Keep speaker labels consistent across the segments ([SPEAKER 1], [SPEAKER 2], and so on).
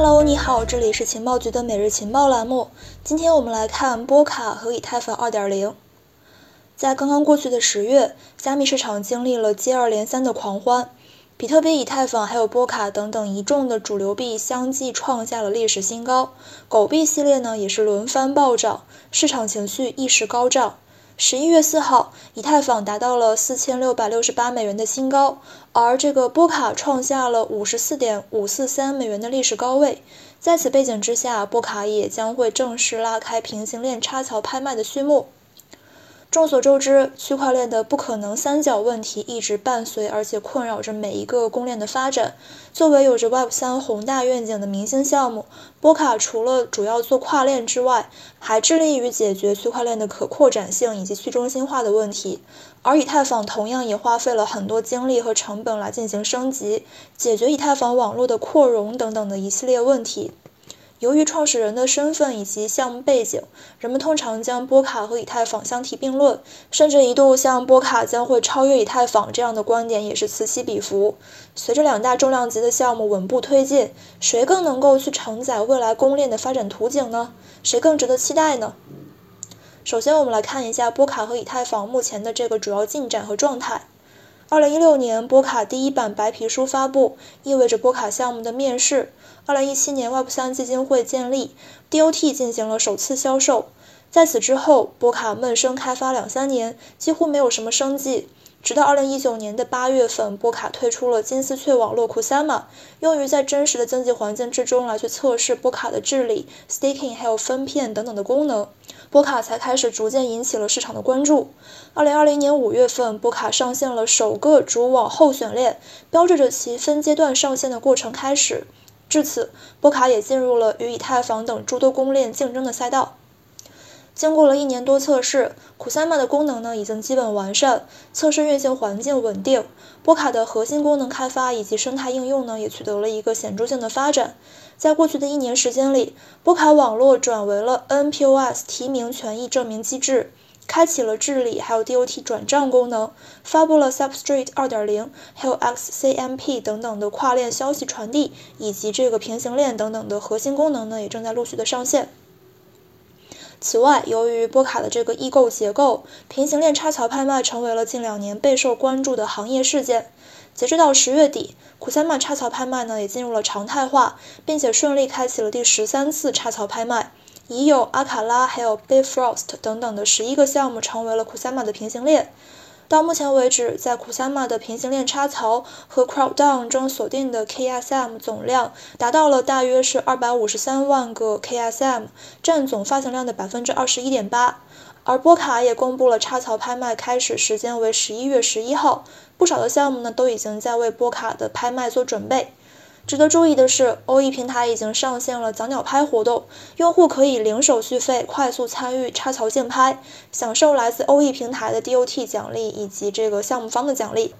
[SPEAKER 1] Hello，你好，这里是情报局的每日情报栏目。今天我们来看波卡和以太坊2.0。在刚刚过去的十月，加密市场经历了接二连三的狂欢，比特币、以太坊还有波卡等等一众的主流币相继创下了历史新高。狗币系列呢也是轮番暴涨，市场情绪一时高涨。十一月四号，以太坊达到了四千六百六十八美元的新高，而这个波卡创下了五十四点五四三美元的历史高位。在此背景之下，波卡也将会正式拉开平行链插槽拍卖的序幕。众所周知，区块链的不可能三角问题一直伴随，而且困扰着每一个公链的发展。作为有着 Web 三宏大愿景的明星项目，波卡除了主要做跨链之外，还致力于解决区块链的可扩展性以及去中心化的问题。而以太坊同样也花费了很多精力和成本来进行升级，解决以太坊网络的扩容等等的一系列问题。由于创始人的身份以及项目背景，人们通常将波卡和以太坊相提并论，甚至一度像波卡将会超越以太坊这样的观点也是此起彼伏。随着两大重量级的项目稳步推进，谁更能够去承载未来公链的发展图景呢？谁更值得期待呢？首先，我们来看一下波卡和以太坊目前的这个主要进展和状态。二零一六年，波卡第一版白皮书发布，意味着波卡项目的面世。二零一七年，Web 三基金会建立，DOT 进行了首次销售。在此之后，波卡闷声开发两三年，几乎没有什么生计。直到二零一九年的八月份，波卡推出了金丝雀网络库 Sama，用于在真实的经济环境之中来去测试波卡的治理、staking 还有分片等等的功能。波卡才开始逐渐引起了市场的关注。二零二零年五月份，波卡上线了首个主网候选链，标志着其分阶段上线的过程开始。至此，波卡也进入了与以太坊等诸多公链竞争的赛道。经过了一年多测试，Kusama 的功能呢已经基本完善，测试运行环境稳定。波卡的核心功能开发以及生态应用呢也取得了一个显著性的发展。在过去的一年时间里，波卡网络转为了 NPOS 提名权益证明机制，开启了治理还有 DOT 转账功能，发布了 Substrate 2.0，还有 XCMP 等等的跨链消息传递以及这个平行链等等的核心功能呢也正在陆续的上线。此外，由于波卡的这个异构结构，平行链插槽拍卖成为了近两年备受关注的行业事件。截止到十月底库塞曼插槽拍卖呢也进入了常态化，并且顺利开启了第十三次插槽拍卖，已有阿卡拉还有 Bifrost 等等的十一个项目成为了库塞曼的平行链。到目前为止，在 Kusama 的平行链插槽和 Crowdon 中锁定的 KSM 总量达到了大约是二百五十三万个 KSM，占总发行量的百分之二十一点八。而波卡也公布了插槽拍卖开始时间为十一月十一号，不少的项目呢都已经在为波卡的拍卖做准备。值得注意的是，OE 平台已经上线了早鸟拍活动，用户可以零手续费快速参与插槽竞拍，享受来自 OE 平台的 DOT 奖励以及这个项目方的奖励。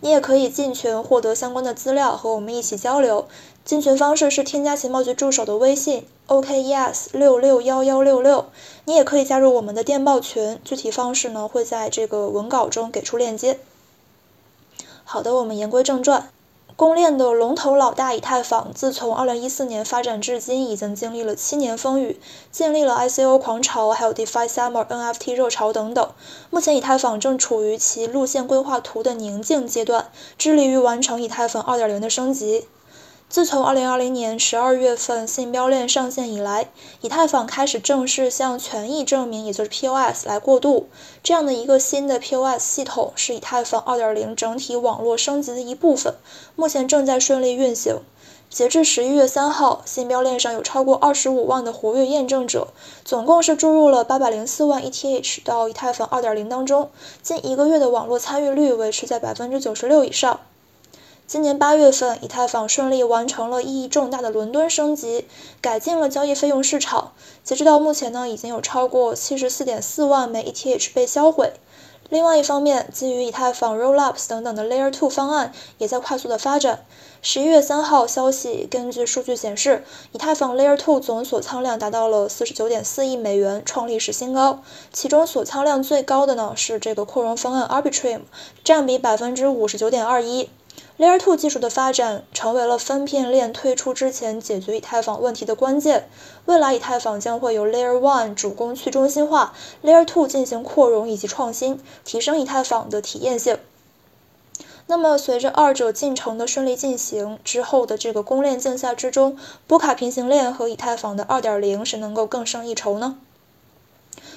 [SPEAKER 1] 你也可以进群获得相关的资料，和我们一起交流。进群方式是添加情报局助手的微信 OKES 六六幺幺六六，你也可以加入我们的电报群，具体方式呢会在这个文稿中给出链接。好的，我们言归正传。公链的龙头老大以太坊，自从二零一四年发展至今，已经经历了七年风雨，经历了 ICO 狂潮，还有 DeFi Summer、NFT 热潮等等。目前，以太坊正处于其路线规划图的宁静阶段，致力于完成以太坊二点零的升级。自从2020年12月份信标链上线以来，以太坊开始正式向权益证明，也就是 POS 来过渡。这样的一个新的 POS 系统是以太坊2.0整体网络升级的一部分，目前正在顺利运行。截至11月3号，信标链上有超过25万的活跃验证者，总共是注入了804万 ETH 到以太坊2.0当中，近一个月的网络参与率维持在96%以上。今年八月份，以太坊顺利完成了意义重大的伦敦升级，改进了交易费用市场。截止到目前呢，已经有超过七十四点四万枚 ETH 被销毁。另外一方面，基于以太坊 Rollups 等等的 Layer 2方案也在快速的发展。十一月三号消息，根据数据显示，以太坊 Layer 2总锁仓量达到了四十九点四亿美元，创历史新高。其中锁仓量最高的呢是这个扩容方案 Arbitrum，占比百分之五十九点二一。Layer 2技术的发展成为了分片链推出之前解决以太坊问题的关键。未来以太坊将会由 Layer 1主攻去中心化，Layer 2进行扩容以及创新，提升以太坊的体验性。那么，随着二者进程的顺利进行之后的这个公链竞赛之中，波卡平行链和以太坊的2.0谁能够更胜一筹呢？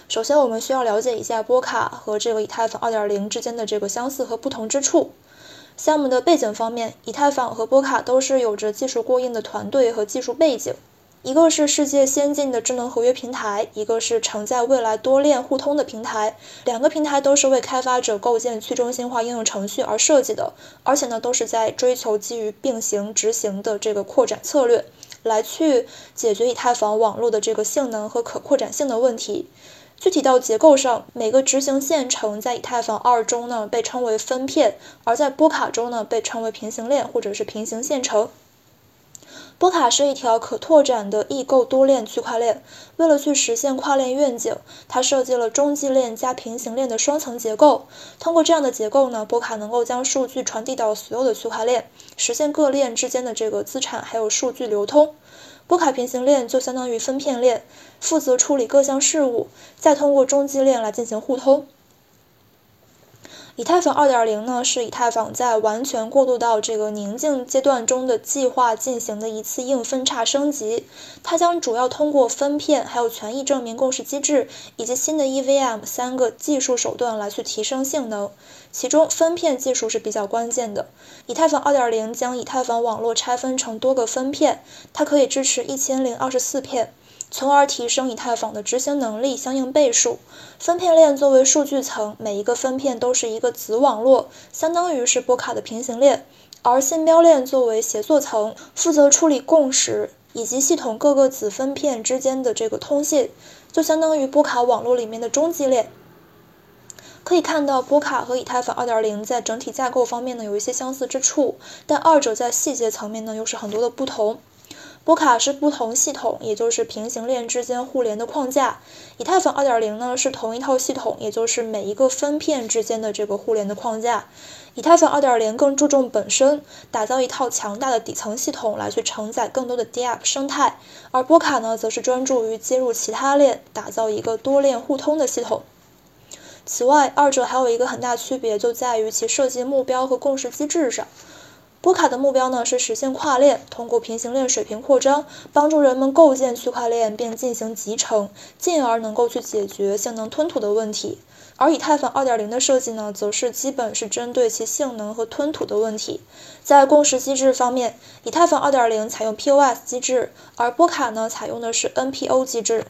[SPEAKER 1] 首先，我们需要了解一下波卡和这个以太坊2.0之间的这个相似和不同之处。项目的背景方面，以太坊和波卡都是有着技术过硬的团队和技术背景。一个是世界先进的智能合约平台，一个是承载未来多链互通的平台。两个平台都是为开发者构建去中心化应用程序而设计的，而且呢，都是在追求基于并行执行的这个扩展策略，来去解决以太坊网络的这个性能和可扩展性的问题。具体到结构上，每个执行线程在以太坊二中呢被称为分片，而在波卡中呢被称为平行链或者是平行线程。波卡是一条可拓展的异构多链区块链。为了去实现跨链愿景，它设计了中继链加平行链的双层结构。通过这样的结构呢，波卡能够将数据传递到所有的区块链，实现各链之间的这个资产还有数据流通。波卡平行链就相当于分片链，负责处理各项事务，再通过中继链来进行互通。以太坊2.0呢，是以太坊在完全过渡到这个宁静阶段中的计划进行的一次硬分叉升级。它将主要通过分片、还有权益证明共识机制以及新的 EVM 三个技术手段来去提升性能。其中分片技术是比较关键的。以太坊2.0将以太坊网络拆分成多个分片，它可以支持一千零二十四片。从而提升以太坊的执行能力相应倍数。分片链作为数据层，每一个分片都是一个子网络，相当于是波卡的平行链。而信标链作为协作层，负责处理共识以及系统各个子分片之间的这个通信，就相当于波卡网络里面的中继链。可以看到，波卡和以太坊2.0在整体架构方面呢有一些相似之处，但二者在细节层面呢又是很多的不同。波卡是不同系统，也就是平行链之间互联的框架。以太坊2.0呢是同一套系统，也就是每一个分片之间的这个互联的框架。以太坊2.0更注重本身，打造一套强大的底层系统来去承载更多的 DApp 生态，而波卡呢则是专注于接入其他链，打造一个多链互通的系统。此外，二者还有一个很大区别，就在于其设计目标和共识机制上。波卡的目标呢是实现跨链，通过平行链水平扩张，帮助人们构建区块链并进行集成，进而能够去解决性能吞吐的问题。而以太坊2.0的设计呢，则是基本是针对其性能和吞吐的问题。在共识机制方面，以太坊2.0采用 POS 机制，而波卡呢采用的是 NPO 机制。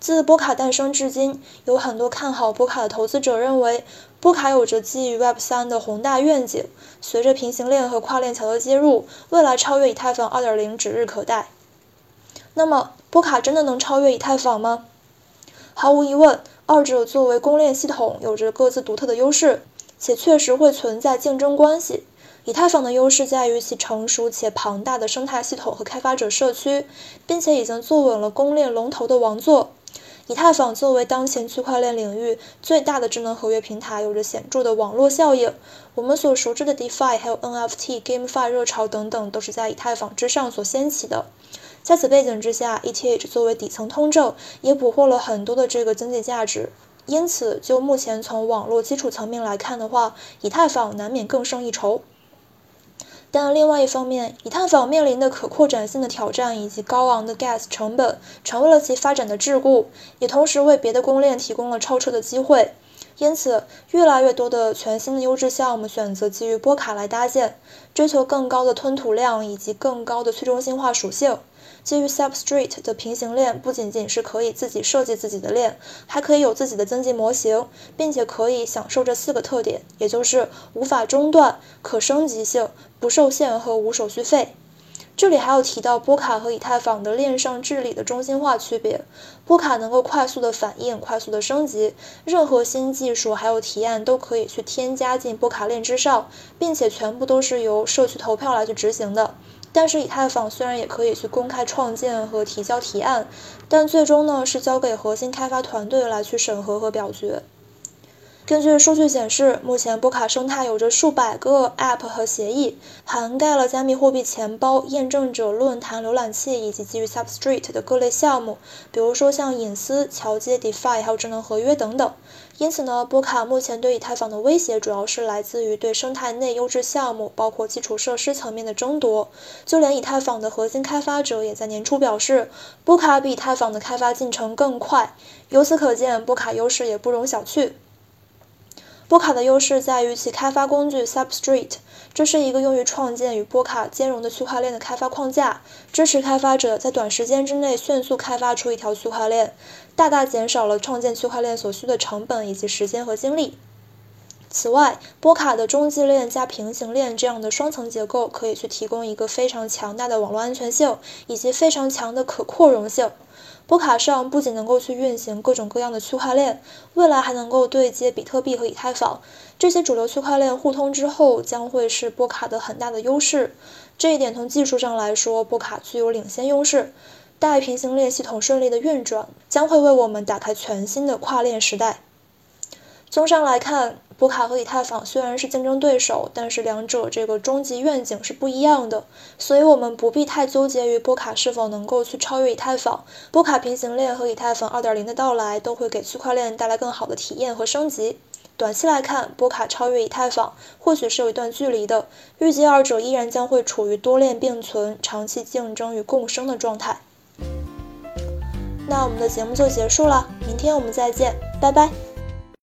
[SPEAKER 1] 自波卡诞生至今，有很多看好波卡的投资者认为，波卡有着基于 Web 3的宏大愿景。随着平行链和跨链桥的接入，未来超越以太坊2.0指日可待。那么，波卡真的能超越以太坊吗？毫无疑问，二者作为公链系统，有着各自独特的优势，且确实会存在竞争关系。以太坊的优势在于其成熟且庞大的生态系统和开发者社区，并且已经坐稳了公链龙头的王座。以太坊作为当前区块链领域最大的智能合约平台，有着显著的网络效应。我们所熟知的 DeFi、还有 NFT、GameFi 热潮等等，都是在以太坊之上所掀起的。在此背景之下，ETH 作为底层通证，也捕获了很多的这个经济价值。因此，就目前从网络基础层面来看的话，以太坊难免更胜一筹。但另外一方面，以太坊面临的可扩展性的挑战以及高昂的 Gas 成本，成为了其发展的桎梏，也同时为别的公链提供了超车的机会。因此，越来越多的全新的优质项目选择基于波卡来搭建，追求更高的吞吐量以及更高的去中心化属性。基于 Substrate 的平行链不仅仅是可以自己设计自己的链，还可以有自己的经济模型，并且可以享受这四个特点，也就是无法中断、可升级性、不受限和无手续费。这里还要提到波卡和以太坊的链上治理的中心化区别。波卡能够快速的反应、快速的升级，任何新技术还有提案都可以去添加进波卡链之上，并且全部都是由社区投票来去执行的。但是以太坊虽然也可以去公开创建和提交提案，但最终呢是交给核心开发团队来去审核和表决。根据数据显示，目前波卡生态有着数百个 App 和协议，涵盖了加密货币钱包、验证者、论坛、浏览器以及基于 Substrate 的各类项目，比如说像隐私、桥接、DeFi 还有智能合约等等。因此呢，波卡目前对以太坊的威胁主要是来自于对生态内优质项目，包括基础设施层面的争夺。就连以太坊的核心开发者也在年初表示，波卡比以太坊的开发进程更快。由此可见，波卡优势也不容小觑。波卡的优势在于其开发工具 Substrate，这是一个用于创建与波卡兼容的区块链的开发框架，支持开发者在短时间之内迅速开发出一条区块链，大大减少了创建区块链所需的成本以及时间和精力。此外，波卡的中继链加平行链这样的双层结构，可以去提供一个非常强大的网络安全性以及非常强的可扩容性。波卡上不仅能够去运行各种各样的区块链，未来还能够对接比特币和以太坊这些主流区块链互通之后，将会是波卡的很大的优势。这一点从技术上来说，波卡具有领先优势。待平行链系统顺利的运转，将会为我们打开全新的跨链时代。综上来看。波卡和以太坊虽然是竞争对手，但是两者这个终极愿景是不一样的，所以我们不必太纠结于波卡是否能够去超越以太坊。波卡平行链和以太坊2.0的到来都会给区块链带来更好的体验和升级。短期来看，波卡超越以太坊或许是有一段距离的，预计二者依然将会处于多链并存、长期竞争与共生的状态。那我们的节目就结束了，明天我们再见，拜拜。